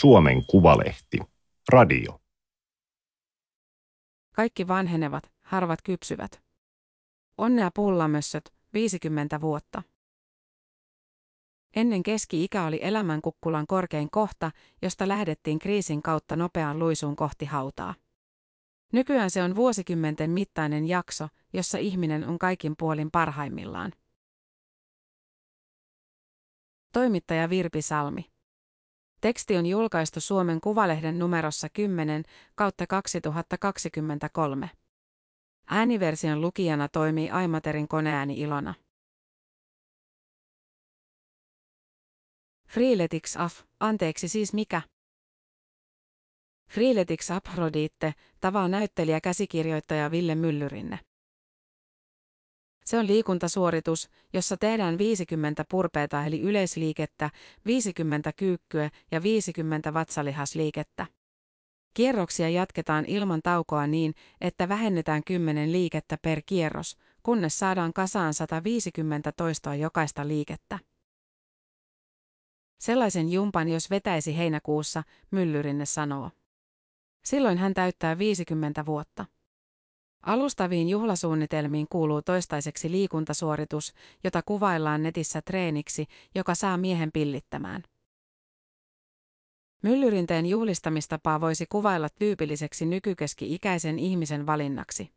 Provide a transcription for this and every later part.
Suomen Kuvalehti. Radio. Kaikki vanhenevat, harvat kypsyvät. Onnea pullamössöt, 50 vuotta. Ennen keski-ikä oli elämänkukkulan korkein kohta, josta lähdettiin kriisin kautta nopeaan luisuun kohti hautaa. Nykyään se on vuosikymmenten mittainen jakso, jossa ihminen on kaikin puolin parhaimmillaan. Toimittaja Virpi Salmi. Teksti on julkaistu Suomen Kuvalehden numerossa 10 kautta 2023. Ääniversion lukijana toimii Aimaterin koneääni Ilona. Freeletics af, anteeksi siis mikä? Freeletics Aphrodite, tavaa näyttelijä käsikirjoittaja Ville Myllyrinne. Se on liikuntasuoritus, jossa tehdään 50 purpeeta eli yleisliikettä, 50 kyykkyä ja 50 vatsalihasliikettä. Kierroksia jatketaan ilman taukoa niin, että vähennetään 10 liikettä per kierros, kunnes saadaan kasaan 150 toistoa jokaista liikettä. Sellaisen jumpan jos vetäisi heinäkuussa, Myllyrinne sanoo. Silloin hän täyttää 50 vuotta. Alustaviin juhlasuunnitelmiin kuuluu toistaiseksi liikuntasuoritus, jota kuvaillaan netissä treeniksi, joka saa miehen pillittämään. Myllyrinteen juhlistamistapaa voisi kuvailla tyypilliseksi nykykeski-ikäisen ihmisen valinnaksi.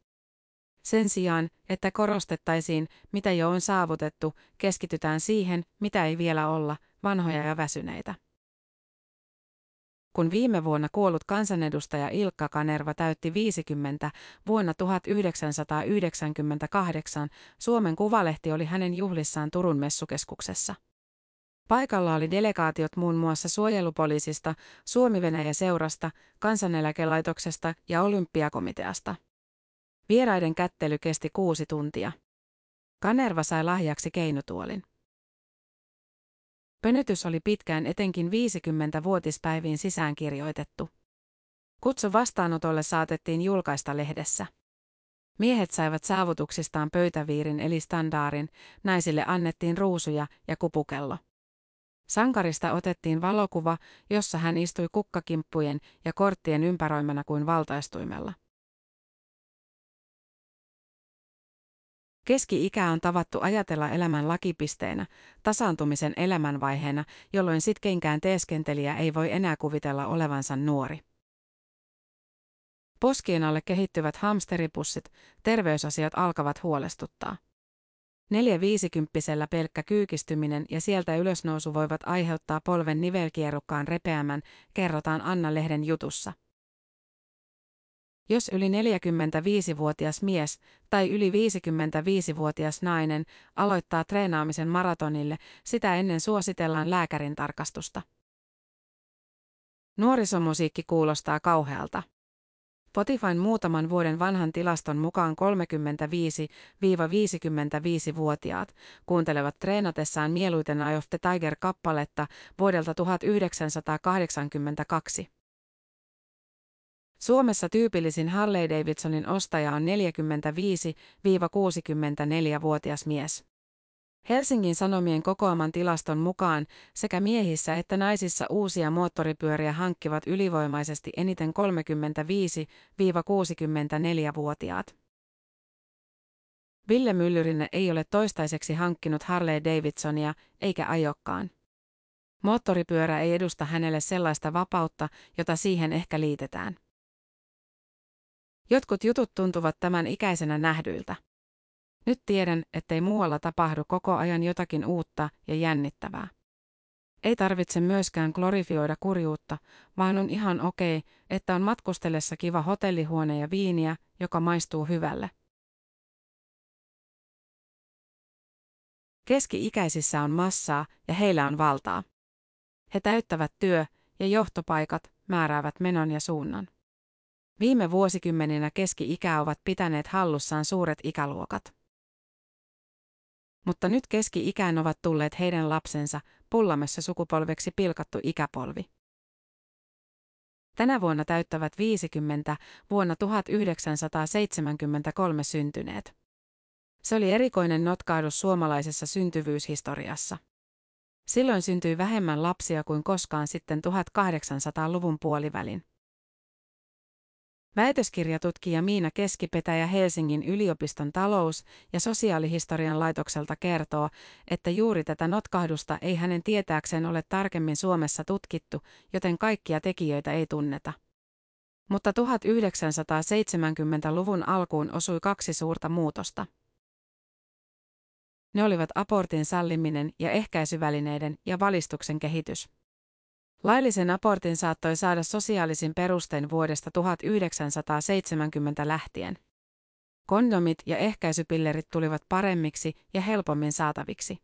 Sen sijaan, että korostettaisiin, mitä jo on saavutettu, keskitytään siihen, mitä ei vielä olla, vanhoja ja väsyneitä. Kun viime vuonna kuollut kansanedustaja Ilkka Kanerva täytti 50, vuonna 1998 Suomen Kuvalehti oli hänen juhlissaan Turun messukeskuksessa. Paikalla oli delegaatiot muun muassa suojelupoliisista, Suomi-Venäjä-seurasta, kansaneläkelaitoksesta ja olympiakomiteasta. Vieraiden kättely kesti kuusi tuntia. Kanerva sai lahjaksi keinutuolin. Pönytys oli pitkään etenkin 50-vuotispäiviin sisäänkirjoitettu. Kutsu vastaanotolle saatettiin julkaista lehdessä. Miehet saivat saavutuksistaan pöytäviirin eli standaarin, naisille annettiin ruusuja ja kupukello. Sankarista otettiin valokuva, jossa hän istui kukkakimppujen ja korttien ympäröimänä kuin valtaistuimella. Keski-ikä on tavattu ajatella elämän lakipisteenä, tasaantumisen elämänvaiheena, jolloin sitkeinkään teeskentelijä ei voi enää kuvitella olevansa nuori. Poskien alle kehittyvät hamsteripussit, terveysasiat alkavat huolestuttaa. Neljä viisikymppisellä pelkkä kyykistyminen ja sieltä ylösnousu voivat aiheuttaa polven nivelkierrukkaan repeämän, kerrotaan Anna-lehden jutussa. Jos yli 45-vuotias mies tai yli 55-vuotias nainen aloittaa treenaamisen maratonille, sitä ennen suositellaan lääkärin tarkastusta. Nuorisomusiikki kuulostaa kauhealta. Spotifyn muutaman vuoden vanhan tilaston mukaan 35-55-vuotiaat kuuntelevat treenatessaan mieluiten Eye of the Tiger-kappaletta vuodelta 1982. Suomessa tyypillisin Harley Davidsonin ostaja on 45-64-vuotias mies. Helsingin Sanomien kokoaman tilaston mukaan sekä miehissä että naisissa uusia moottoripyöriä hankkivat ylivoimaisesti eniten 35-64-vuotiaat. Ville Myllyrinne ei ole toistaiseksi hankkinut Harley Davidsonia, eikä ajokkaan. Moottoripyörä ei edusta hänelle sellaista vapautta, jota siihen ehkä liitetään. Jotkut jutut tuntuvat tämän ikäisenä nähdyiltä. Nyt tiedän, ettei muualla tapahdu koko ajan jotakin uutta ja jännittävää. Ei tarvitse myöskään glorifioida kurjuutta, vaan on ihan okei, että on matkustellessa kiva hotellihuone ja viiniä, joka maistuu hyvälle. Keski-ikäisissä on massaa ja heillä on valtaa. He täyttävät työ- ja johtopaikat, määräävät menon ja suunnan. Viime vuosikymmeninä keski-ikää ovat pitäneet hallussaan suuret ikäluokat. Mutta nyt keski-ikään ovat tulleet heidän lapsensa, pullamessa sukupolveksi pilkattu ikäpolvi. Tänä vuonna täyttävät 50 vuonna 1973 syntyneet. Se oli erikoinen notkahdus suomalaisessa syntyvyyshistoriassa. Silloin syntyi vähemmän lapsia kuin koskaan sitten 1800-luvun puolivälin. Väitöskirjatutkija Miina Keskipetäjä Helsingin yliopiston talous- ja sosiaalihistorian laitokselta kertoo, että juuri tätä notkahdusta ei hänen tietääkseen ole tarkemmin Suomessa tutkittu, joten kaikkia tekijöitä ei tunneta. Mutta 1970-luvun alkuun osui kaksi suurta muutosta. Ne olivat abortin salliminen ja ehkäisyvälineiden ja valistuksen kehitys. Laillisen abortin saattoi saada sosiaalisin perustein vuodesta 1970 lähtien. Kondomit ja ehkäisypillerit tulivat paremmiksi ja helpommin saataviksi.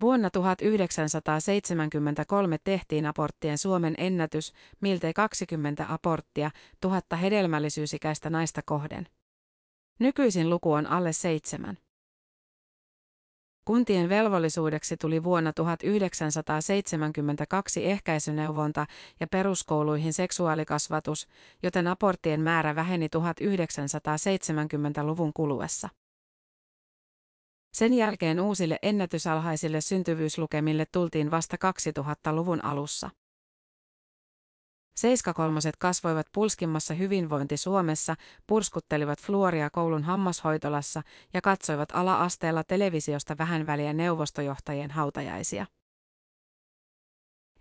Vuonna 1973 tehtiin aborttien Suomen ennätys, miltei 20 aborttia, tuhatta hedelmällisyysikäistä naista kohden. Nykyisin luku on alle seitsemän. Kuntien velvollisuudeksi tuli vuonna 1972 ehkäisyneuvonta ja peruskouluihin seksuaalikasvatus, joten aborttien määrä väheni 1970-luvun kuluessa. Sen jälkeen uusille ennätysalhaisille syntyvyyslukemille tultiin vasta 2000-luvun alussa. Seiskakolmoset kasvoivat pulskimmassa hyvinvointi Suomessa, purskuttelivat fluoria koulun hammashoitolassa ja katsoivat ala-asteella televisiosta vähän väliä neuvostojohtajien hautajaisia.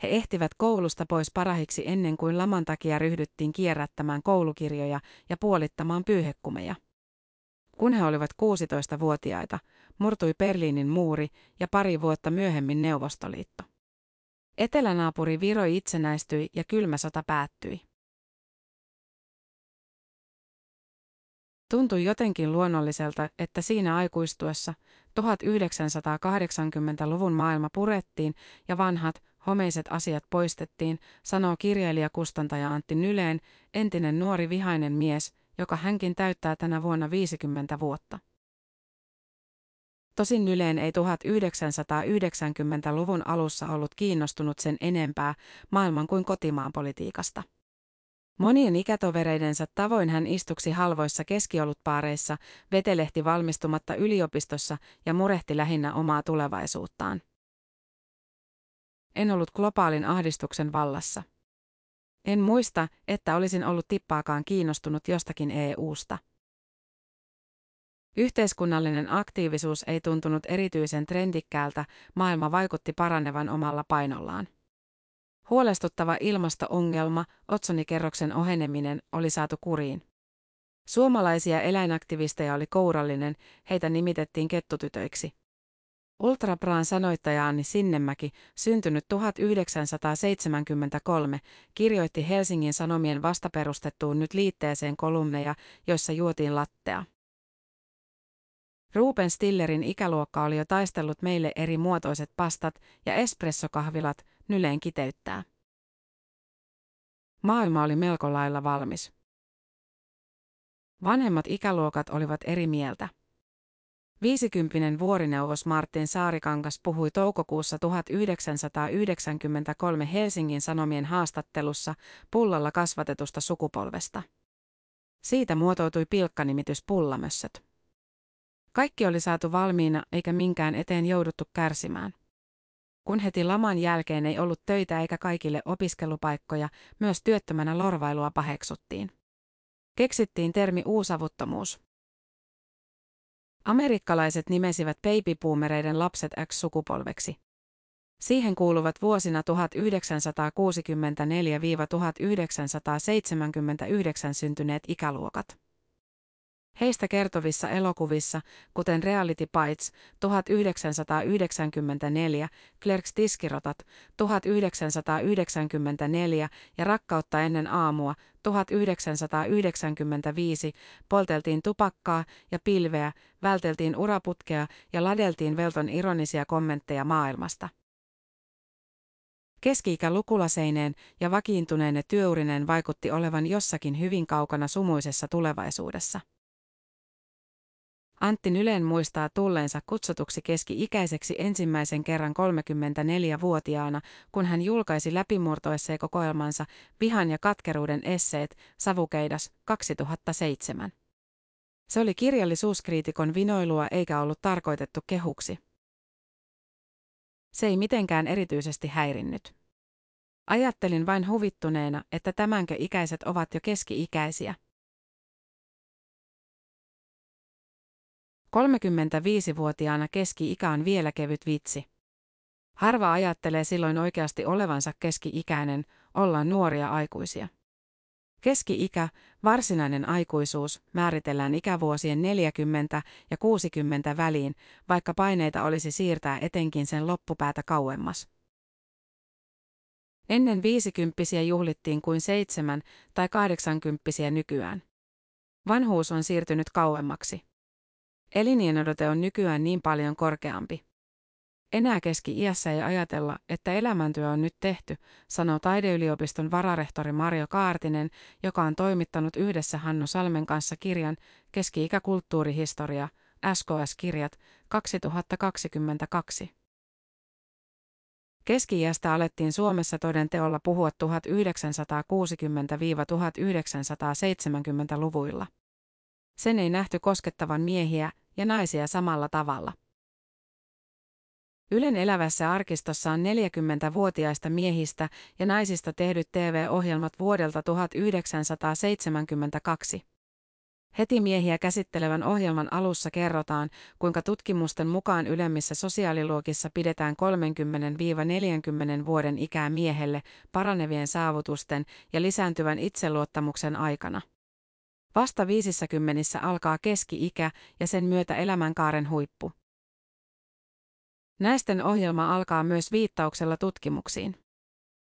He ehtivät koulusta pois parahiksi ennen kuin laman takia ryhdyttiin kierrättämään koulukirjoja ja puolittamaan pyyhekumeja. Kun he olivat 16-vuotiaita, murtui Berliinin muuri ja pari vuotta myöhemmin Neuvostoliitto. Etelänaapuri Viro itsenäistyi ja kylmä sota päättyi. Tuntui jotenkin luonnolliselta, että siinä aikuistuessa 1980-luvun maailma purettiin ja vanhat, homeiset asiat poistettiin, sanoo kirjailijakustantaja Antti Nyleen, entinen nuori vihainen mies, joka hänkin täyttää tänä vuonna 50 vuotta. Tosin Nyleen ei 1990-luvun alussa ollut kiinnostunut sen enempää maailman kuin kotimaan politiikasta. Monien ikätovereidensa tavoin hän istuksi halvoissa keskiolutpaareissa, vetelehti valmistumatta yliopistossa ja murehti lähinnä omaa tulevaisuuttaan. En ollut globaalin ahdistuksen vallassa. En muista, että olisin ollut tippaakaan kiinnostunut jostakin EUsta. Yhteiskunnallinen aktiivisuus ei tuntunut erityisen trendikkäältä, maailma vaikutti paranevan omalla painollaan. Huolestuttava ilmasto-ongelma, otsonikerroksen oheneminen, oli saatu kuriin. Suomalaisia eläinaktivisteja oli kourallinen, heitä nimitettiin kettutytöiksi. Ultrabraan sanoittaja Anni Sinnemäki, syntynyt 1973, kirjoitti Helsingin Sanomien vastaperustettuun nyt liitteeseen kolumneja, joissa juotiin lattea. Ruben Stillerin ikäluokka oli jo taistellut meille eri muotoiset pastat ja espressokahvilat, nyleen kiteyttää. Maailma oli melko lailla valmis. Vanhemmat ikäluokat olivat eri mieltä. Viisikymppinen vuorineuvos Martin Saarikangas puhui toukokuussa 1993 Helsingin Sanomien haastattelussa pullalla kasvatetusta sukupolvesta. Siitä muotoutui pilkkanimitys pullamössöt. Kaikki oli saatu valmiina eikä minkään eteen jouduttu kärsimään. Kun heti laman jälkeen ei ollut töitä eikä kaikille opiskelupaikkoja, myös työttömänä lorvailua paheksuttiin. Keksittiin termi uusavuttomuus. Amerikkalaiset nimesivät babypoomereiden lapset X-sukupolveksi. Siihen kuuluvat vuosina 1964-1979 syntyneet ikäluokat. Heistä kertovissa elokuvissa, kuten Reality Bites 1994, Clerks Tiskirotat 1994 ja Rakkautta ennen aamua 1995, polteltiin tupakkaa ja pilveä, välteltiin uraputkea ja ladeltiin velton ironisia kommentteja maailmasta. Keski-ikä lukulaseineen ja vakiintuneenne työurineen vaikutti olevan jossakin hyvin kaukana sumuisessa tulevaisuudessa. Antti Nylen muistaa tulleensa kutsutuksi keski-ikäiseksi ensimmäisen kerran 34-vuotiaana, kun hän julkaisi läpimurtoesseekokoelmansa Vihan ja katkeruuden esseet, Savukeidas, 2007. Se oli kirjallisuuskriitikon vinoilua eikä ollut tarkoitettu kehuksi. Se ei mitenkään erityisesti häirinnyt. Ajattelin vain huvittuneena, että tämänkö ikäiset ovat jo keski-ikäisiä. 35-vuotiaana keski-ikä on vielä kevyt vitsi. Harva ajattelee silloin oikeasti olevansa keski-ikäinen, ollaan nuoria aikuisia. Keski-ikä, varsinainen aikuisuus, määritellään ikävuosien 40 ja 60 väliin, vaikka paineita olisi siirtää etenkin sen loppupäätä kauemmas. Ennen viisikymppisiä juhlittiin kuin seitsemän- tai kahdeksankymppisiä nykyään. Vanhuus on siirtynyt kauemmaksi. Elinienodote on nykyään niin paljon korkeampi. Enää keski-iässä ei ajatella, että elämäntyö on nyt tehty, sanoo taideyliopiston vararehtori Mario Kaartinen, joka on toimittanut yhdessä Hannu Salmen kanssa kirjan Keski-ikä-kulttuurihistoria, SKS-kirjat, 2022. Keski-iästä alettiin Suomessa toden teolla puhua 1960-1970-luvuilla. Sen ei nähty koskettavan miehiä ja naisia samalla tavalla. Ylen elävässä arkistossa on 40-vuotiaista miehistä ja naisista tehdyt TV-ohjelmat vuodelta 1972. Heti miehiä käsittelevän ohjelman alussa kerrotaan, kuinka tutkimusten mukaan ylemmissä sosiaaliluokissa pidetään 30-40 vuoden ikää miehelle paranevien saavutusten ja lisääntyvän itseluottamuksen aikana. Vasta viisissä kymmenissä alkaa keski-ikä ja sen myötä elämänkaaren huippu. Näisten ohjelma alkaa myös viittauksella tutkimuksiin.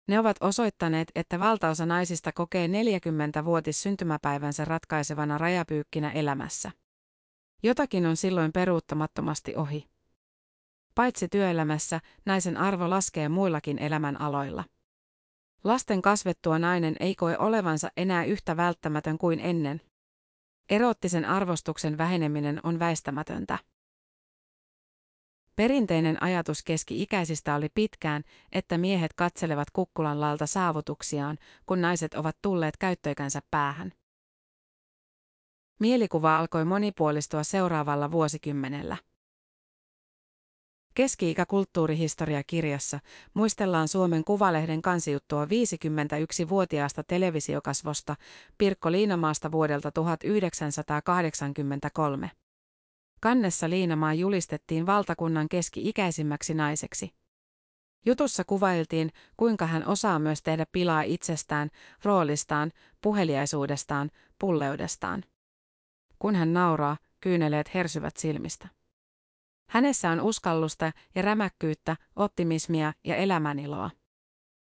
Ne ovat osoittaneet, että valtaosa naisista kokee 40-vuotis syntymäpäivänsä ratkaisevana rajapyykkinä elämässä. Jotakin on silloin peruuttamattomasti ohi. Paitsi työelämässä, naisen arvo laskee muillakin elämän aloilla. Lasten kasvettua nainen ei koe olevansa enää yhtä välttämätön kuin ennen. Eroottisen arvostuksen väheneminen on väistämätöntä. Perinteinen ajatus keski-ikäisistä oli pitkään, että miehet katselevat kukkulan lalta saavutuksiaan, kun naiset ovat tulleet käyttöikänsä päähän. Mielikuva alkoi monipuolistua seuraavalla vuosikymmenellä. Keski-ikä-kulttuurihistoria-kirjassa muistellaan Suomen Kuvalehden kansijuttua 51-vuotiaasta televisiokasvosta Pirkko Liinamaasta vuodelta 1983. Kannessa Liinamaa julistettiin valtakunnan keski-ikäisimmäksi naiseksi. Jutussa kuvailtiin, kuinka hän osaa myös tehdä pilaa itsestään, roolistaan, puheliaisuudestaan, pulleudestaan. Kun hän nauraa, kyyneleet hersyvät silmistä. Hänessä on uskallusta ja rämäkkyyttä, optimismia ja elämäniloa.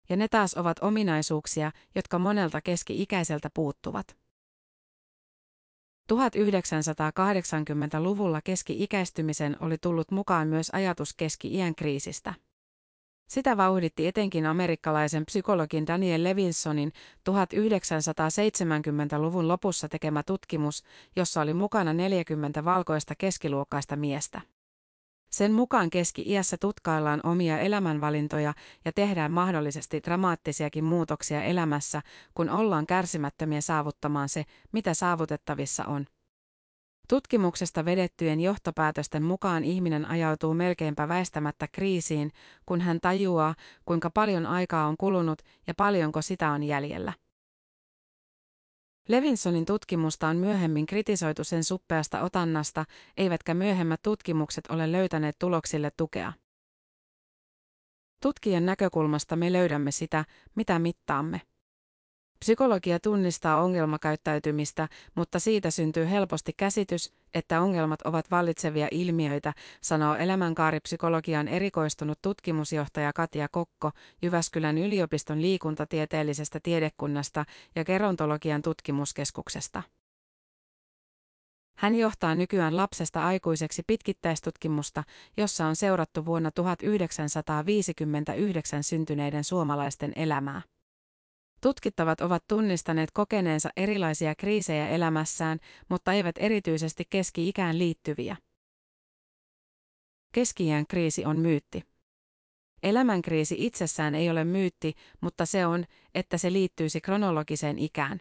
Ja ne taas ovat ominaisuuksia, jotka monelta keski-ikäiseltä puuttuvat. 1980-luvulla keski-ikäistymisen oli tullut mukaan myös ajatus keski-iän kriisistä. Sitä vauhditti etenkin amerikkalaisen psykologin Daniel Levinsonin 1970-luvun lopussa tekemä tutkimus, jossa oli mukana 40 valkoista keskiluokkaista miestä. Sen mukaan keski-iässä tutkaillaan omia elämänvalintoja ja tehdään mahdollisesti dramaattisiakin muutoksia elämässä, kun ollaan kärsimättömiä saavuttamaan se, mitä saavutettavissa on. Tutkimuksesta vedettyjen johtopäätösten mukaan ihminen ajautuu melkeinpä väistämättä kriisiin, kun hän tajuaa, kuinka paljon aikaa on kulunut ja paljonko sitä on jäljellä. Levinsonin tutkimusta on myöhemmin kritisoitu sen suppeasta otannasta, eivätkä myöhemmät tutkimukset ole löytäneet tuloksille tukea. Tutkijan näkökulmasta me löydämme sitä, mitä mittaamme. Psykologia tunnistaa ongelmakäyttäytymistä, mutta siitä syntyy helposti käsitys, että ongelmat ovat vallitsevia ilmiöitä, sanoo elämänkaaripsykologian erikoistunut tutkimusjohtaja Katja Kokko Jyväskylän yliopiston liikuntatieteellisestä tiedekunnasta ja gerontologian tutkimuskeskuksesta. Hän johtaa nykyään lapsesta aikuiseksi pitkittäistutkimusta, jossa on seurattu vuonna 1959 syntyneiden suomalaisten elämää. Tutkittavat ovat tunnistaneet kokeneensa erilaisia kriisejä elämässään, mutta eivät erityisesti keski-ikään liittyviä. Keski-iän kriisi on myytti. Elämänkriisi itsessään ei ole myytti, mutta se on, että se liittyisi kronologiseen ikään.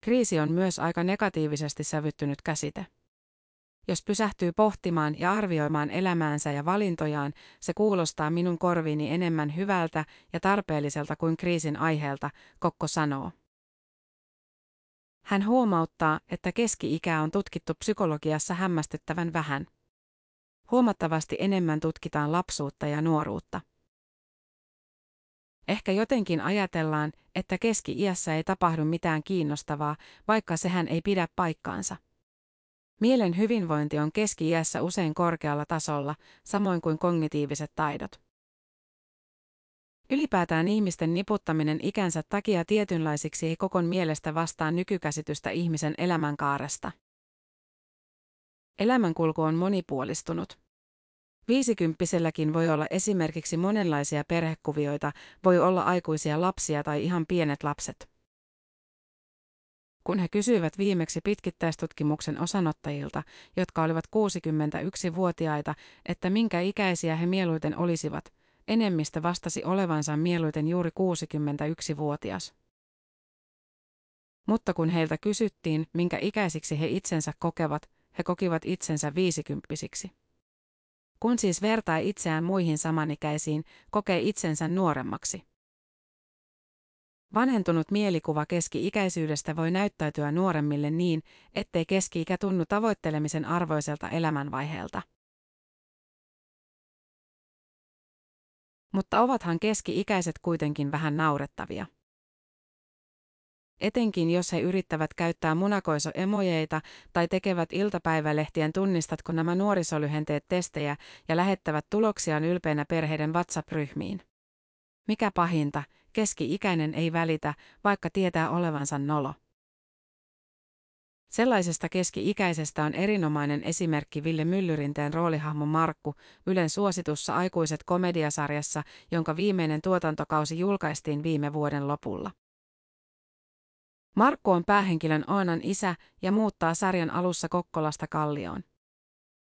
Kriisi on myös aika negatiivisesti sävyttynyt käsite. Jos pysähtyy pohtimaan ja arvioimaan elämäänsä ja valintojaan, se kuulostaa minun korviini enemmän hyvältä ja tarpeelliselta kuin kriisin aiheelta, Kokko sanoo. Hän huomauttaa, että keski-ikä on tutkittu psykologiassa hämmästyttävän vähän. Huomattavasti enemmän tutkitaan lapsuutta ja nuoruutta. Ehkä jotenkin ajatellaan, että keski-iässä ei tapahdu mitään kiinnostavaa, vaikka sehän ei pidä paikkaansa. Mielen hyvinvointi on keski-iässä usein korkealla tasolla, samoin kuin kognitiiviset taidot. Ylipäätään ihmisten niputtaminen ikänsä takia tietynlaisiksi ei kokon mielestä vastaa nykykäsitystä ihmisen elämänkaaresta. Elämänkulku on monipuolistunut. Viisikymppiselläkin voi olla esimerkiksi monenlaisia perhekuvioita, voi olla aikuisia lapsia tai ihan pienet lapset. Kun he kysyivät viimeksi pitkittäistutkimuksen osanottajilta, jotka olivat 61-vuotiaita, että minkä ikäisiä he mieluiten olisivat, enemmistö vastasi olevansa mieluiten juuri 61-vuotias. Mutta kun heiltä kysyttiin, minkä ikäisiksi he itsensä kokevat, he kokivat itsensä viisikymppisiksi. Kun siis vertaa itseään muihin samanikäisiin, kokee itsensä nuoremmaksi. Vanhentunut mielikuva keski-ikäisyydestä voi näyttäytyä nuoremmille niin, ettei keski-ikä tunnu tavoittelemisen arvoiselta elämänvaiheelta. Mutta ovathan keski-ikäiset kuitenkin vähän naurettavia. Etenkin jos he yrittävät käyttää munakoisoemojeita tai tekevät iltapäivälehtien tunnistatko nämä nuorisolyhenteet testejä ja lähettävät tuloksiaan ylpeinä perheiden WhatsApp-ryhmiin. Mikä pahinta, keski-ikäinen ei välitä, vaikka tietää olevansa nolo. Sellaisesta keski-ikäisestä on erinomainen esimerkki Ville Myllyrinteen roolihahmo Markku Ylen suositussa Aikuiset komediasarjassa, jonka viimeinen tuotantokausi julkaistiin viime vuoden lopulla. Markku on päähenkilön Oonan isä ja muuttaa sarjan alussa Kokkolasta Kallioon.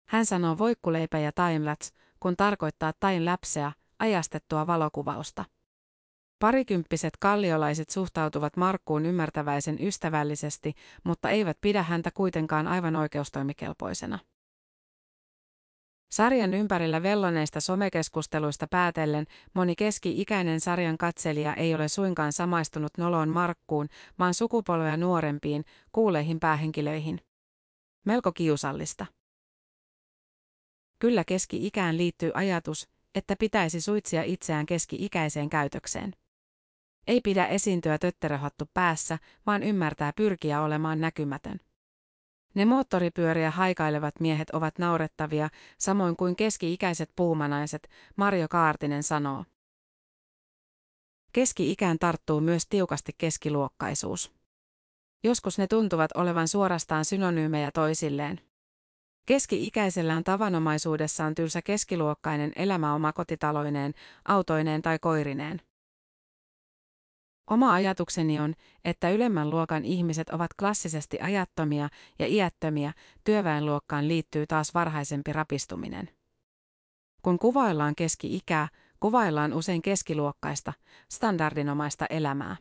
Hän sanoo voikkuleipä ja timelapse, kun tarkoittaa timelapsea, ajastettua valokuvausta. Parikymppiset kalliolaiset suhtautuvat Markkuun ymmärtäväisen ystävällisesti, mutta eivät pidä häntä kuitenkaan aivan oikeustoimikelpoisena. Sarjan ympärillä velloneista somekeskusteluista päätellen moni keski-ikäinen sarjan katselija ei ole suinkaan samaistunut noloon Markkuun, vaan sukupolvea nuorempiin, kuuleihin päähenkilöihin. Melko kiusallista. Kyllä keski-ikään liittyy ajatus, että pitäisi suitsia itseään keski-ikäiseen käytökseen. Ei pidä esiintyä tötteröhattu päässä, vaan ymmärtää pyrkiä olemaan näkymätön. Ne moottoripyöriä haikailevat miehet ovat naurettavia, samoin kuin keski-ikäiset puumanaiset, Marjo Kaartinen sanoo. Keski-ikään tarttuu myös tiukasti keskiluokkaisuus. Joskus ne tuntuvat olevan suorastaan synonyymejä toisilleen. Keski-ikäisellä on tavanomaisuudessaan tylsä keskiluokkainen elämä omakotitaloineen, autoineen tai koirineen. Oma ajatukseni on, että ylemmän luokan ihmiset ovat klassisesti ajattomia ja iättömiä, työväenluokkaan liittyy taas varhaisempi rapistuminen. Kun kuvaillaan keski-ikää, kuvaillaan usein keskiluokkaista, standardinomaista elämää.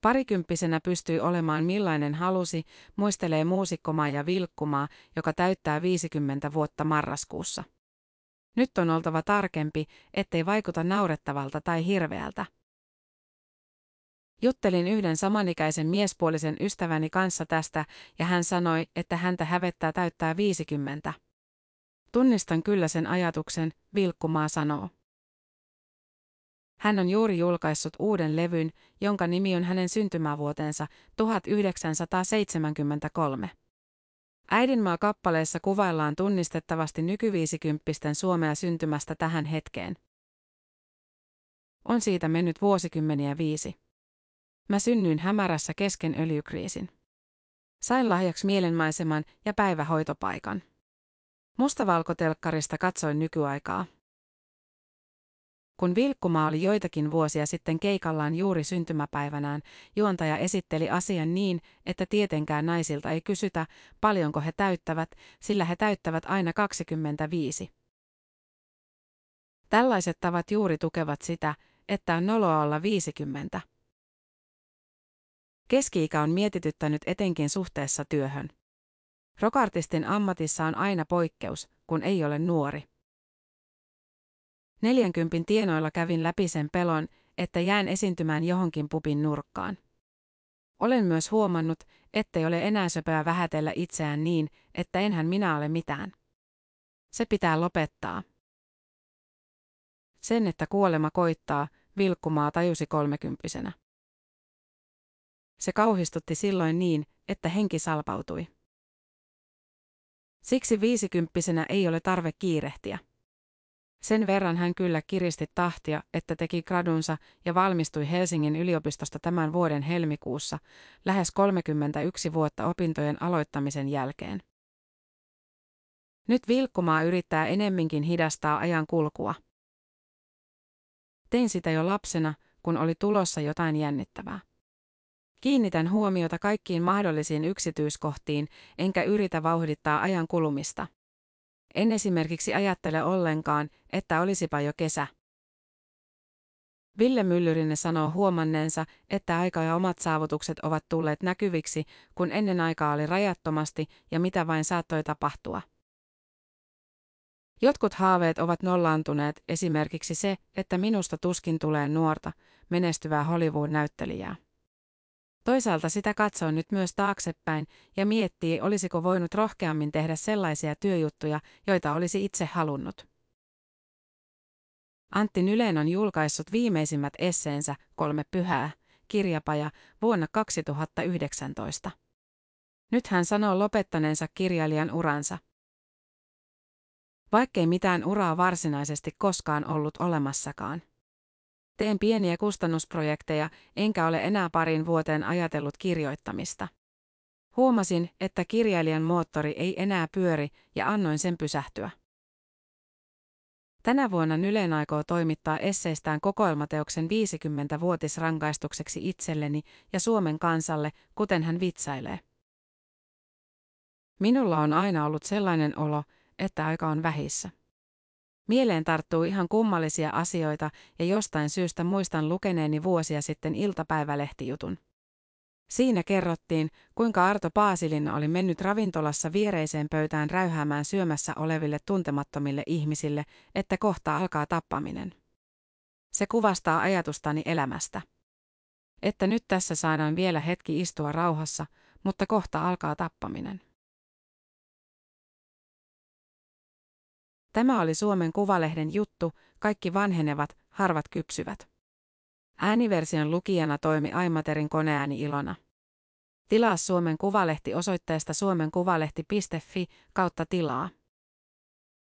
Parikymppisenä pystyy olemaan millainen halusi, muistelee muusikko Maija Vilkkumaa, joka täyttää 50 vuotta marraskuussa. Nyt on oltava tarkempi, ettei vaikuta naurettavalta tai hirveältä. Juttelin yhden samanikäisen miespuolisen ystäväni kanssa tästä, ja hän sanoi, että häntä hävettää täyttää 50. Tunnistan kyllä sen ajatuksen, Vilkkumaa sanoo. Hän on juuri julkaissut uuden levyn, jonka nimi on hänen syntymävuotensa 1973. Äidinmaa-kappaleessa kuvaillaan tunnistettavasti nykyviisikymppisten Suomea syntymästä tähän hetkeen. On siitä mennyt vuosikymmeniä viisi. Mä synnyin hämärässä kesken öljykriisin. Sain lahjaksi mielenmaiseman ja päivähoitopaikan. Mustavalkotelkkarista katsoin nykyaikaa. Kun Vilkkumaa oli joitakin vuosia sitten keikallaan juuri syntymäpäivänään, juontaja esitteli asian niin, että tietenkään naisilta ei kysytä, paljonko he täyttävät, sillä he täyttävät aina 25. Tällaiset tavat juuri tukevat sitä, että on noloa olla 50. Keski-ikä on mietityttänyt etenkin suhteessa työhön. Rokartistin ammatissa on aina poikkeus, kun ei ole nuori. Neljänkympin tienoilla kävin läpi sen pelon, että jään esiintymään johonkin pupin nurkkaan. Olen myös huomannut, ettei ole enää söpöä vähätellä itseään niin, että enhän minä ole mitään. Se pitää lopettaa. Sen, että kuolema koittaa, vilkkumaa tajusi kolmekymppisenä. Se kauhistutti silloin niin, että henki salpautui. Siksi viisikymppisenä ei ole tarve kiirehtiä. Sen verran hän kyllä kiristi tahtia, että teki gradunsa ja valmistui Helsingin yliopistosta tämän vuoden helmikuussa, lähes 31 vuotta opintojen aloittamisen jälkeen. Nyt Vilkkumaa yrittää enemminkin hidastaa ajan kulkua. Tein sitä jo lapsena, kun oli tulossa jotain jännittävää. Kiinnitän huomiota kaikkiin mahdollisiin yksityiskohtiin, enkä yritä vauhdittaa ajan kulumista. En esimerkiksi ajattele ollenkaan, että olisipa jo kesä. Ville Myllyrinen sanoo huomanneensa, että aika ja omat saavutukset ovat tulleet näkyviksi, kun ennen aikaa oli rajattomasti ja mitä vain saattoi tapahtua. Jotkut haaveet ovat nollaantuneet, esimerkiksi se, että minusta tuskin tulee nuorta, menestyvää Hollywood-näyttelijää. Toisaalta sitä katsoo nyt myös taaksepäin ja miettii, olisiko voinut rohkeammin tehdä sellaisia työjuttuja, joita olisi itse halunnut. Antti Nylen on julkaissut viimeisimmät esseensä Kolme pyhää, kirjapaja, vuonna 2019. Nyt hän sanoo lopettaneensa kirjailijan uransa. Vaikkei mitään uraa varsinaisesti koskaan ollut olemassakaan. Teen pieniä kustannusprojekteja, enkä ole enää parin vuoteen ajatellut kirjoittamista. Huomasin, että kirjailijan moottori ei enää pyöri ja annoin sen pysähtyä. Tänä vuonna Nylen aikoo toimittaa esseistään kokoelmateoksen 50-vuotisrangaistukseksi itselleni ja Suomen kansalle, kuten hän vitsailee. Minulla on aina ollut sellainen olo, että aika on vähissä. Mieleen tarttuu ihan kummallisia asioita ja jostain syystä muistan lukeneeni vuosia sitten iltapäivälehtijutun. Siinä kerrottiin, kuinka Arto Paasilin oli mennyt ravintolassa viereiseen pöytään räyhäämään syömässä oleville tuntemattomille ihmisille, että kohta alkaa tappaminen. Se kuvastaa ajatustani elämästä. Että nyt tässä saadaan vielä hetki istua rauhassa, mutta kohta alkaa tappaminen. Tämä oli Suomen Kuvalehden juttu, kaikki vanhenevat, harvat kypsyvät. Ääniversion lukijana toimi Aimaterin koneääni Ilona. Tilaa Suomen Kuvalehti osoitteesta suomenkuvalehti.fi kautta tilaa.